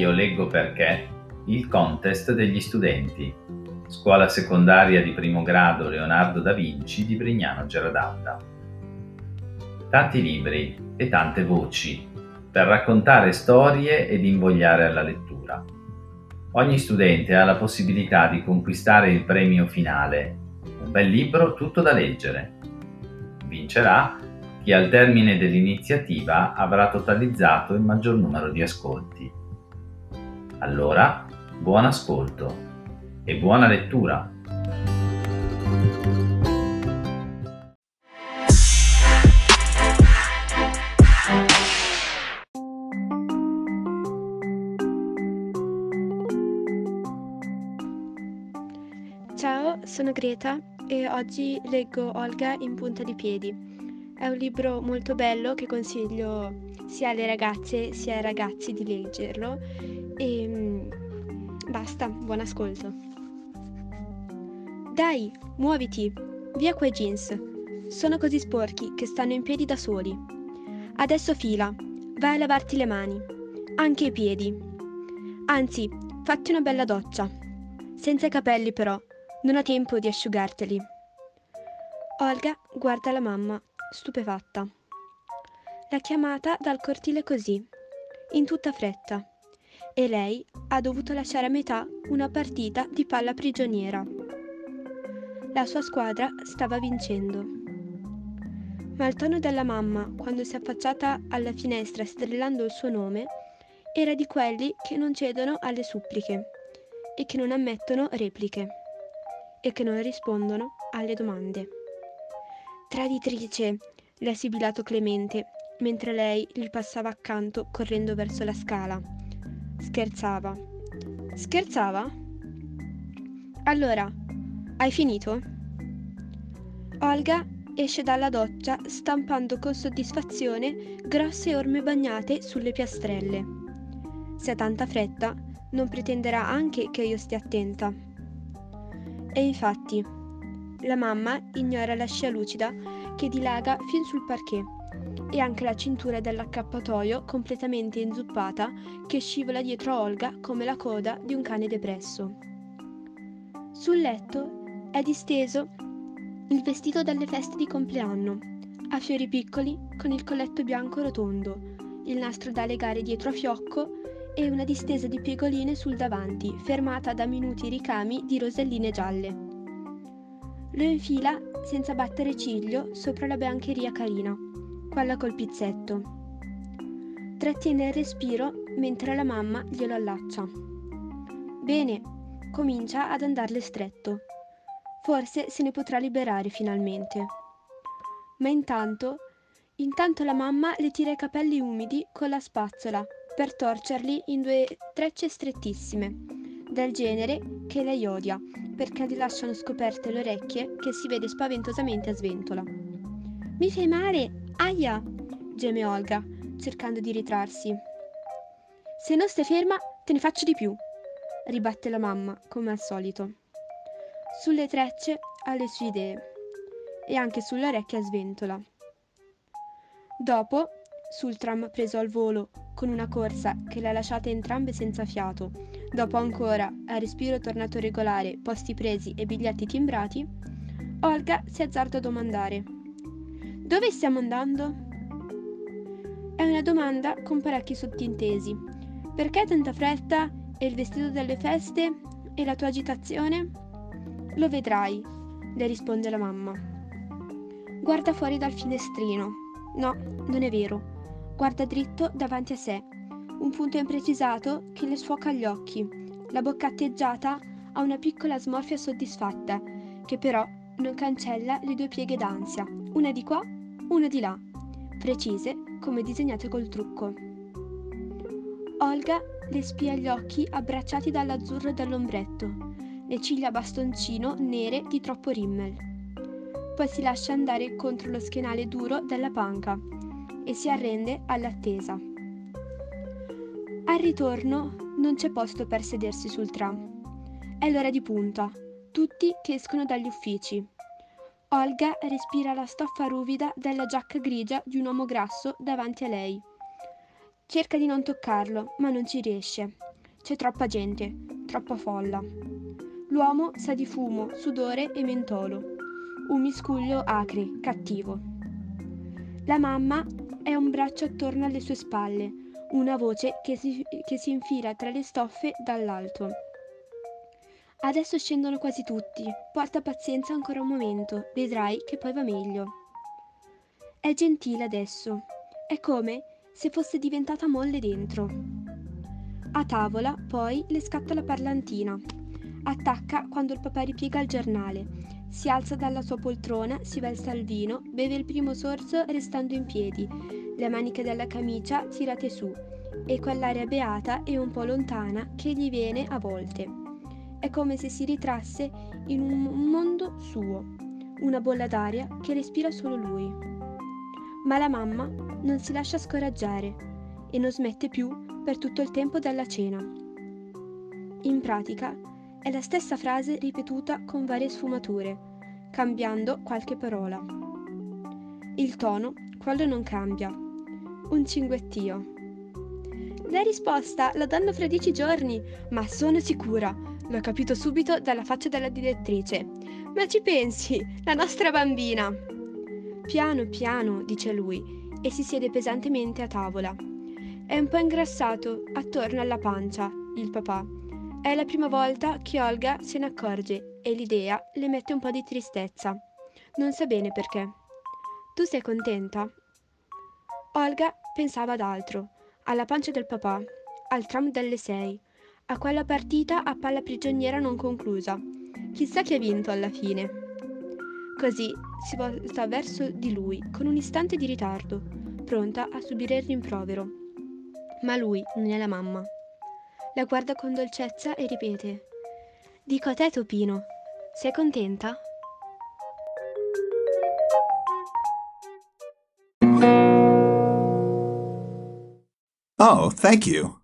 Io leggo perché il contest degli studenti. Scuola secondaria di primo grado Leonardo da Vinci di Brignano Geradalda. Tanti libri e tante voci per raccontare storie ed invogliare alla lettura. Ogni studente ha la possibilità di conquistare il premio finale, un bel libro tutto da leggere. Vincerà chi al termine dell'iniziativa avrà totalizzato il maggior numero di ascolti. Allora, buon ascolto e buona lettura! Ciao, sono Greta e oggi leggo Olga in punta di piedi. È un libro molto bello che consiglio sia alle ragazze sia ai ragazzi di leggerlo e mm, basta, buon ascolto. Dai, muoviti, via quei jeans. Sono così sporchi che stanno in piedi da soli. Adesso fila, vai a lavarti le mani, anche i piedi. Anzi, fatti una bella doccia. Senza i capelli però, non ha tempo di asciugarteli. Olga guarda la mamma stupefatta. L'ha chiamata dal cortile così, in tutta fretta, e lei ha dovuto lasciare a metà una partita di palla prigioniera. La sua squadra stava vincendo. Ma il tono della mamma, quando si è affacciata alla finestra strillando il suo nome, era di quelli che non cedono alle suppliche e che non ammettono repliche e che non rispondono alle domande. Traditrice, le ha sibilato Clemente, mentre lei gli passava accanto correndo verso la scala. Scherzava. Scherzava? Allora, hai finito? Olga esce dalla doccia stampando con soddisfazione grosse orme bagnate sulle piastrelle. Se ha tanta fretta, non pretenderà anche che io stia attenta. E infatti, la mamma ignora la scia lucida che dilaga fin sul parquet e anche la cintura dell'accappatoio completamente inzuppata che scivola dietro a Olga come la coda di un cane depresso. Sul letto è disteso il vestito dalle feste di compleanno, a fiori piccoli con il colletto bianco rotondo, il nastro da legare dietro a fiocco e una distesa di piegoline sul davanti, fermata da minuti ricami di roselline gialle. Lo infila senza battere ciglio sopra la biancheria carina, quella col pizzetto. Trattiene il respiro mentre la mamma glielo allaccia. Bene, comincia ad andarle stretto. Forse se ne potrà liberare finalmente. Ma intanto, intanto la mamma le tira i capelli umidi con la spazzola per torcerli in due trecce strettissime, del genere che lei odia, perché gli lasciano scoperte le orecchie che si vede spaventosamente a sventola. Mi fai male! Aia! geme Olga, cercando di ritrarsi. Se non stai ferma, te ne faccio di più, ribatte la mamma, come al solito. Sulle trecce ha le sue idee e anche sulle orecchie a sventola. Dopo, sul tram preso al volo, con una corsa che le ha lasciate entrambe senza fiato, Dopo ancora, a respiro tornato regolare, posti presi e biglietti timbrati, Olga si azzarda a domandare: Dove stiamo andando? È una domanda con parecchi sottintesi. Perché tanta fretta e il vestito delle feste e la tua agitazione? Lo vedrai, le risponde la mamma. Guarda fuori dal finestrino. No, non è vero. Guarda dritto davanti a sé un punto imprecisato che le sfoca gli occhi. La bocca atteggiata ha una piccola smorfia soddisfatta, che però non cancella le due pieghe d'ansia, una di qua, una di là, precise come disegnate col trucco. Olga le spia gli occhi abbracciati dall'azzurro dell'ombretto, le ciglia bastoncino nere di troppo rimmel. Poi si lascia andare contro lo schienale duro della panca e si arrende all'attesa. Al ritorno non c'è posto per sedersi sul tram. È l'ora di punta, tutti che escono dagli uffici. Olga respira la stoffa ruvida della giacca grigia di un uomo grasso davanti a lei. Cerca di non toccarlo, ma non ci riesce. C'è troppa gente, troppa folla. L'uomo sa di fumo, sudore e mentolo. Un miscuglio acre, cattivo. La mamma è un braccio attorno alle sue spalle, una voce che si, che si infila tra le stoffe dall'alto. Adesso scendono quasi tutti. Porta pazienza ancora un momento, vedrai che poi va meglio. È gentile adesso. È come se fosse diventata molle dentro. A tavola, poi, le scatta la parlantina. Attacca quando il papà ripiega il giornale. Si alza dalla sua poltrona, si versa il vino, beve il primo sorso restando in piedi, le maniche della camicia tirate su e quell'aria beata e un po' lontana che gli viene a volte. È come se si ritrasse in un mondo suo, una bolla d'aria che respira solo lui. Ma la mamma non si lascia scoraggiare e non smette più per tutto il tempo della cena. In pratica è la stessa frase ripetuta con varie sfumature, cambiando qualche parola. Il tono, quello non cambia. Un cinguettio. La risposta la danno fra dieci giorni, ma sono sicura. L'ho capito subito dalla faccia della direttrice. Ma ci pensi, la nostra bambina. Piano, piano, dice lui, e si siede pesantemente a tavola. È un po' ingrassato attorno alla pancia, il papà. È la prima volta che Olga se ne accorge e l'idea le mette un po' di tristezza. Non sa bene perché. Tu sei contenta? Olga pensava ad altro alla pancia del papà, al tram delle sei, a quella partita a palla prigioniera non conclusa. Chissà chi ha vinto alla fine. Così si volta verso di lui con un istante di ritardo, pronta a subire il rimprovero. Ma lui non è la mamma. La guarda con dolcezza e ripete: Dico a te, Topino, sei contenta? Oh, thank you.